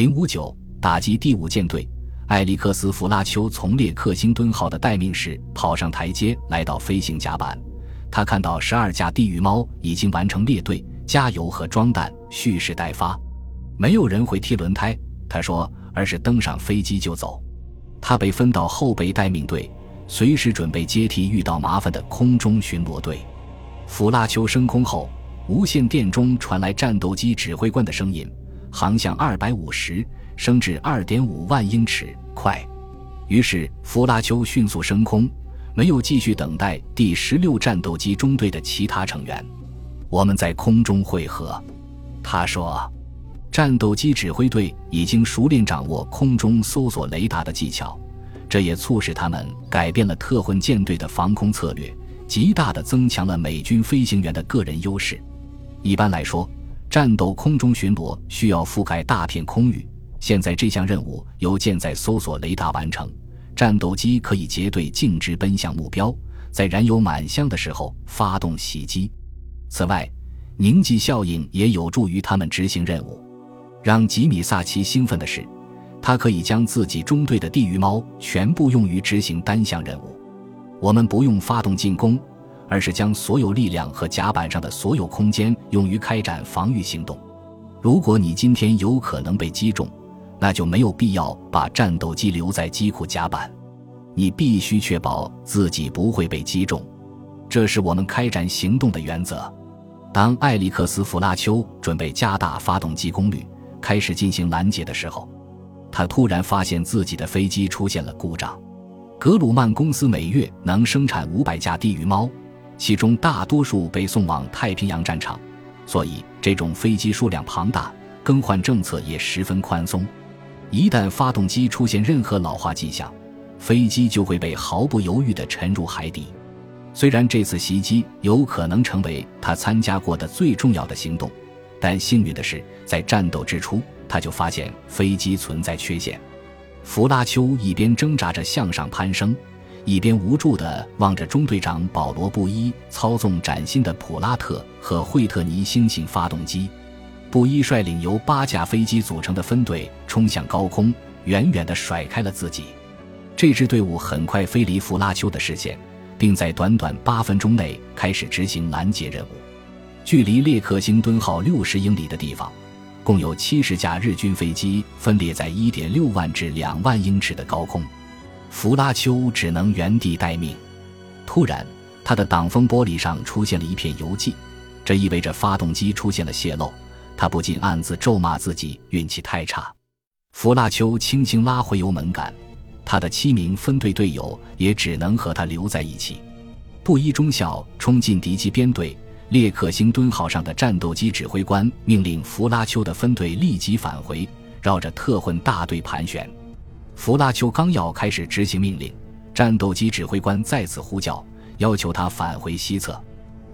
零五九打击第五舰队，艾利克斯·弗拉丘从列克星敦号的待命室跑上台阶，来到飞行甲板。他看到十二架地狱猫已经完成列队，加油和装弹，蓄势待发。没有人会踢轮胎，他说，而是登上飞机就走。他被分到后备待命队，随时准备接替遇到麻烦的空中巡逻队。弗拉丘升空后，无线电中传来战斗机指挥官的声音。航向二百五十，升至二点五万英尺，快。于是弗拉丘迅速升空，没有继续等待第十六战斗机中队的其他成员。我们在空中汇合，他说。战斗机指挥队已经熟练掌握空中搜索雷达的技巧，这也促使他们改变了特混舰队的防空策略，极大地增强了美军飞行员的个人优势。一般来说。战斗空中巡逻需要覆盖大片空域，现在这项任务由舰载搜索雷达完成。战斗机可以结队径直奔向目标，在燃油满箱的时候发动袭击。此外，凝集效应也有助于他们执行任务。让吉米·萨奇兴奋的是，他可以将自己中队的地狱猫全部用于执行单项任务。我们不用发动进攻。而是将所有力量和甲板上的所有空间用于开展防御行动。如果你今天有可能被击中，那就没有必要把战斗机留在机库甲板。你必须确保自己不会被击中，这是我们开展行动的原则。当艾利克斯·弗拉丘准备加大发动机功率，开始进行拦截的时候，他突然发现自己的飞机出现了故障。格鲁曼公司每月能生产五百架地狱猫。其中大多数被送往太平洋战场，所以这种飞机数量庞大，更换政策也十分宽松。一旦发动机出现任何老化迹象，飞机就会被毫不犹豫地沉入海底。虽然这次袭击有可能成为他参加过的最重要的行动，但幸运的是，在战斗之初他就发现飞机存在缺陷。弗拉丘一边挣扎着向上攀升。一边无助地望着中队长保罗·布伊操纵崭新的普拉特和惠特尼星型发动机，布伊率领由八架飞机组成的分队冲向高空，远远地甩开了自己。这支队伍很快飞离弗拉丘的视线，并在短短八分钟内开始执行拦截任务。距离列克星敦号六十英里的地方，共有七十架日军飞机分列在一点六万至两万英尺的高空。弗拉丘只能原地待命。突然，他的挡风玻璃上出现了一片油迹，这意味着发动机出现了泄漏。他不禁暗自咒骂自己运气太差。弗拉丘轻轻拉回油门杆，他的七名分队队友也只能和他留在一起。布衣中校冲进敌机编队，列克星敦号上的战斗机指挥官命令弗拉丘的分队立即返回，绕着特混大队盘旋。弗拉丘刚要开始执行命令，战斗机指挥官再次呼叫，要求他返回西侧。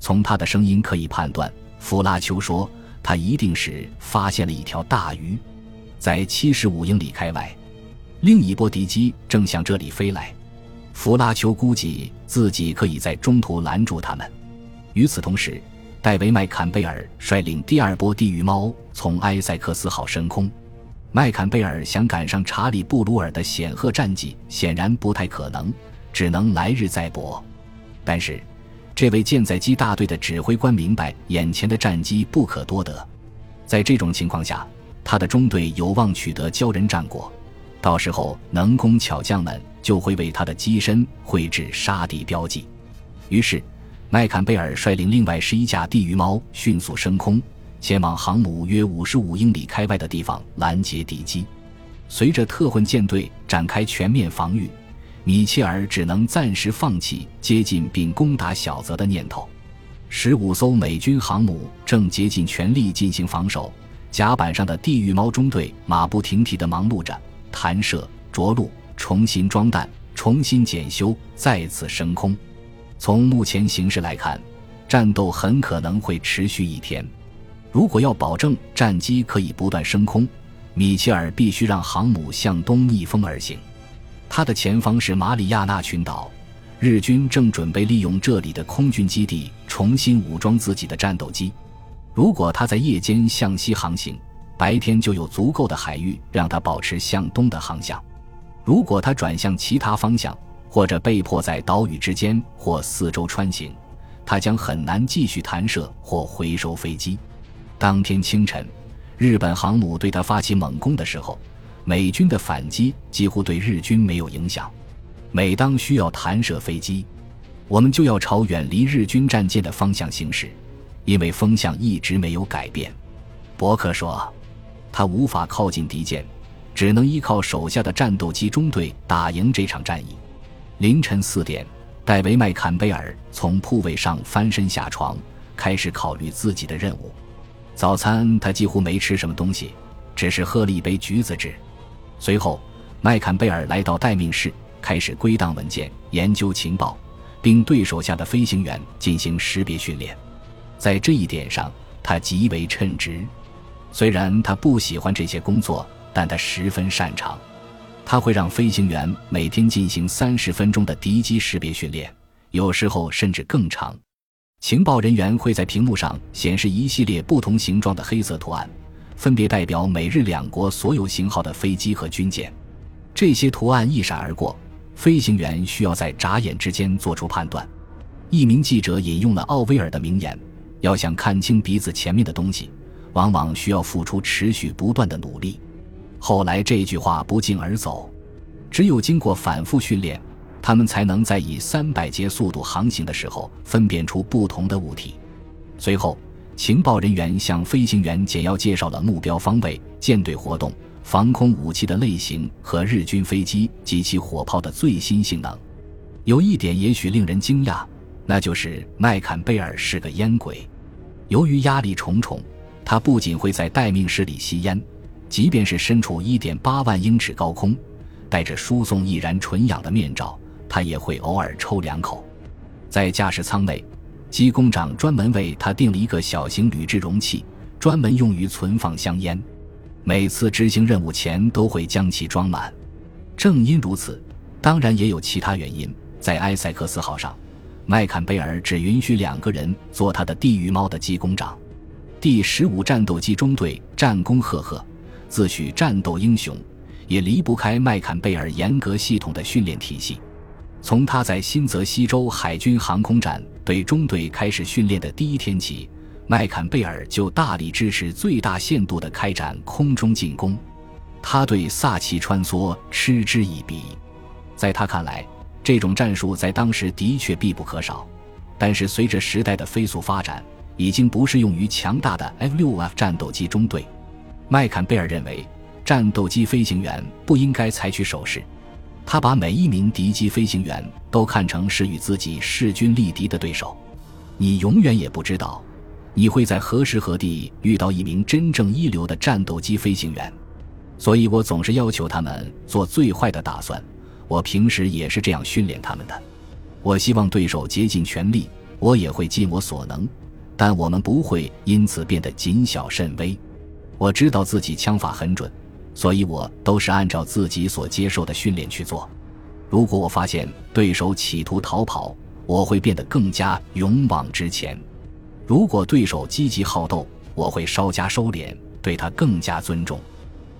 从他的声音可以判断，弗拉丘说他一定是发现了一条大鱼，在七十五英里开外，另一波敌机正向这里飞来。弗拉丘估计自己可以在中途拦住他们。与此同时，戴维·麦坎贝尔率领第二波地狱猫从埃塞克斯号升空。麦坎贝尔想赶上查理·布鲁尔的显赫战绩，显然不太可能，只能来日再搏。但是，这位舰载机大队的指挥官明白，眼前的战机不可多得。在这种情况下，他的中队有望取得骄人战果。到时候，能工巧匠们就会为他的机身绘制杀敌标记。于是，麦坎贝尔率领另外十一架地狱猫迅速升空。前往航母约五十五英里开外的地方拦截敌机。随着特混舰队展开全面防御，米切尔只能暂时放弃接近并攻打小泽的念头。十五艘美军航母正竭尽全力进行防守，甲板上的地狱猫中队马不停蹄地忙碌着，弹射、着陆、重新装弹、重新检修、再次升空。从目前形势来看，战斗很可能会持续一天。如果要保证战机可以不断升空，米切尔必须让航母向东逆风而行。他的前方是马里亚纳群岛，日军正准备利用这里的空军基地重新武装自己的战斗机。如果他在夜间向西航行，白天就有足够的海域让它保持向东的航向。如果它转向其他方向，或者被迫在岛屿之间或四周穿行，它将很难继续弹射或回收飞机。当天清晨，日本航母对他发起猛攻的时候，美军的反击几乎对日军没有影响。每当需要弹射飞机，我们就要朝远离日军战舰的方向行驶，因为风向一直没有改变。伯克说，他无法靠近敌舰，只能依靠手下的战斗机中队打赢这场战役。凌晨四点，戴维·麦坎贝尔从铺位上翻身下床，开始考虑自己的任务。早餐他几乎没吃什么东西，只是喝了一杯橘子汁。随后，麦坎贝尔来到待命室，开始归档文件、研究情报，并对手下的飞行员进行识别训练。在这一点上，他极为称职。虽然他不喜欢这些工作，但他十分擅长。他会让飞行员每天进行三十分钟的敌机识别训练，有时候甚至更长。情报人员会在屏幕上显示一系列不同形状的黑色图案，分别代表美日两国所有型号的飞机和军舰。这些图案一闪而过，飞行员需要在眨眼之间做出判断。一名记者引用了奥威尔的名言：“要想看清鼻子前面的东西，往往需要付出持续不断的努力。”后来这句话不胫而走，只有经过反复训练，他们才能在以三百节速度航行的时候分辨出不同的物体。随后，情报人员向飞行员简要介绍了目标方位、舰队活动、防空武器的类型和日军飞机及其火炮的最新性能。有一点也许令人惊讶，那就是麦坎贝尔是个烟鬼。由于压力重重，他不仅会在待命室里吸烟。即便是身处一点八万英尺高空，戴着输送易燃纯氧的面罩，他也会偶尔抽两口。在驾驶舱内，机工长专门为他订了一个小型铝制容器，专门用于存放香烟。每次执行任务前都会将其装满。正因如此，当然也有其他原因。在埃塞克斯号上，麦坎贝尔只允许两个人做他的地狱猫的机工长。第十五战斗机中队战功赫赫。自诩战斗英雄，也离不开麦坎贝尔严格系统的训练体系。从他在新泽西州海军航空站对中队开始训练的第一天起，麦坎贝尔就大力支持最大限度地开展空中进攻。他对萨奇穿梭嗤之以鼻，在他看来，这种战术在当时的确必不可少。但是随着时代的飞速发展，已经不适用于强大的 F 六 F 战斗机中队。麦坎贝尔认为，战斗机飞行员不应该采取手势。他把每一名敌机飞行员都看成是与自己势均力敌的对手。你永远也不知道，你会在何时何地遇到一名真正一流的战斗机飞行员。所以我总是要求他们做最坏的打算。我平时也是这样训练他们的。我希望对手竭尽全力，我也会尽我所能，但我们不会因此变得谨小慎微。我知道自己枪法很准，所以我都是按照自己所接受的训练去做。如果我发现对手企图逃跑，我会变得更加勇往直前；如果对手积极好斗，我会稍加收敛，对他更加尊重。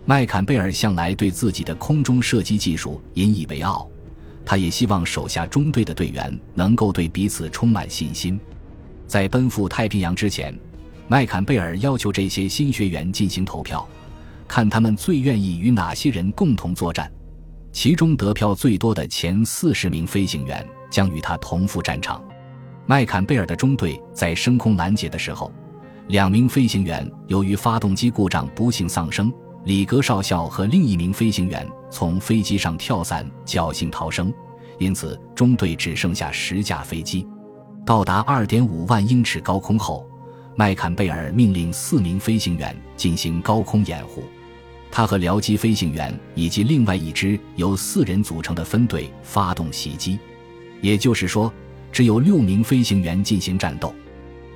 麦坎贝尔向来对自己的空中射击技术引以为傲，他也希望手下中队的队员能够对彼此充满信心。在奔赴太平洋之前。麦坎贝尔要求这些新学员进行投票，看他们最愿意与哪些人共同作战。其中得票最多的前四十名飞行员将与他同赴战场。麦坎贝尔的中队在升空拦截的时候，两名飞行员由于发动机故障不幸丧生，里格少校和另一名飞行员从飞机上跳伞侥幸逃生，因此中队只剩下十架飞机。到达二点五万英尺高空后。麦坎贝尔命令四名飞行员进行高空掩护，他和僚机飞行员以及另外一支由四人组成的分队发动袭击。也就是说，只有六名飞行员进行战斗。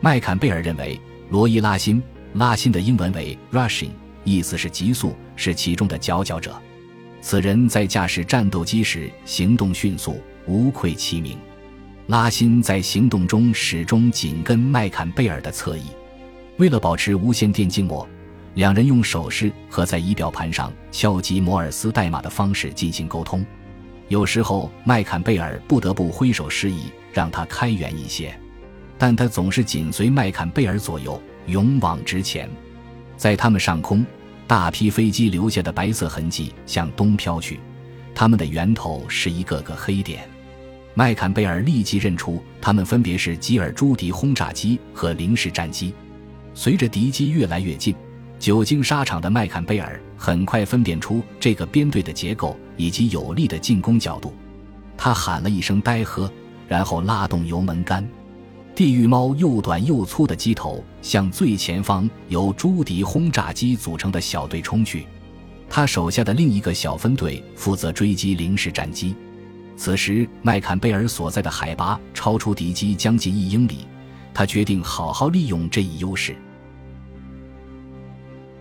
麦坎贝尔认为，罗伊拉辛拉辛的英文为 rushing，意思是急速，是其中的佼佼者。此人在驾驶战斗机时行动迅速，无愧其名。拉辛在行动中始终紧跟麦坎贝尔的侧翼。为了保持无线电静默，两人用手势和在仪表盘上敲击摩尔斯代码的方式进行沟通。有时候，麦坎贝尔不得不挥手示意让他开远一些，但他总是紧随麦坎贝尔左右，勇往直前。在他们上空，大批飞机留下的白色痕迹向东飘去，它们的源头是一个个黑点。麦坎贝尔立即认出，它们分别是吉尔朱迪轰炸机和零式战机。随着敌机越来越近，久经沙场的麦坎贝尔很快分辨出这个编队的结构以及有利的进攻角度。他喊了一声“呆喝”，然后拉动油门杆。地狱猫又短又粗的机头向最前方由朱迪轰炸机组成的小队冲去，他手下的另一个小分队负责追击零式战机。此时，麦坎贝尔所在的海拔超出敌机将近一英里，他决定好好利用这一优势。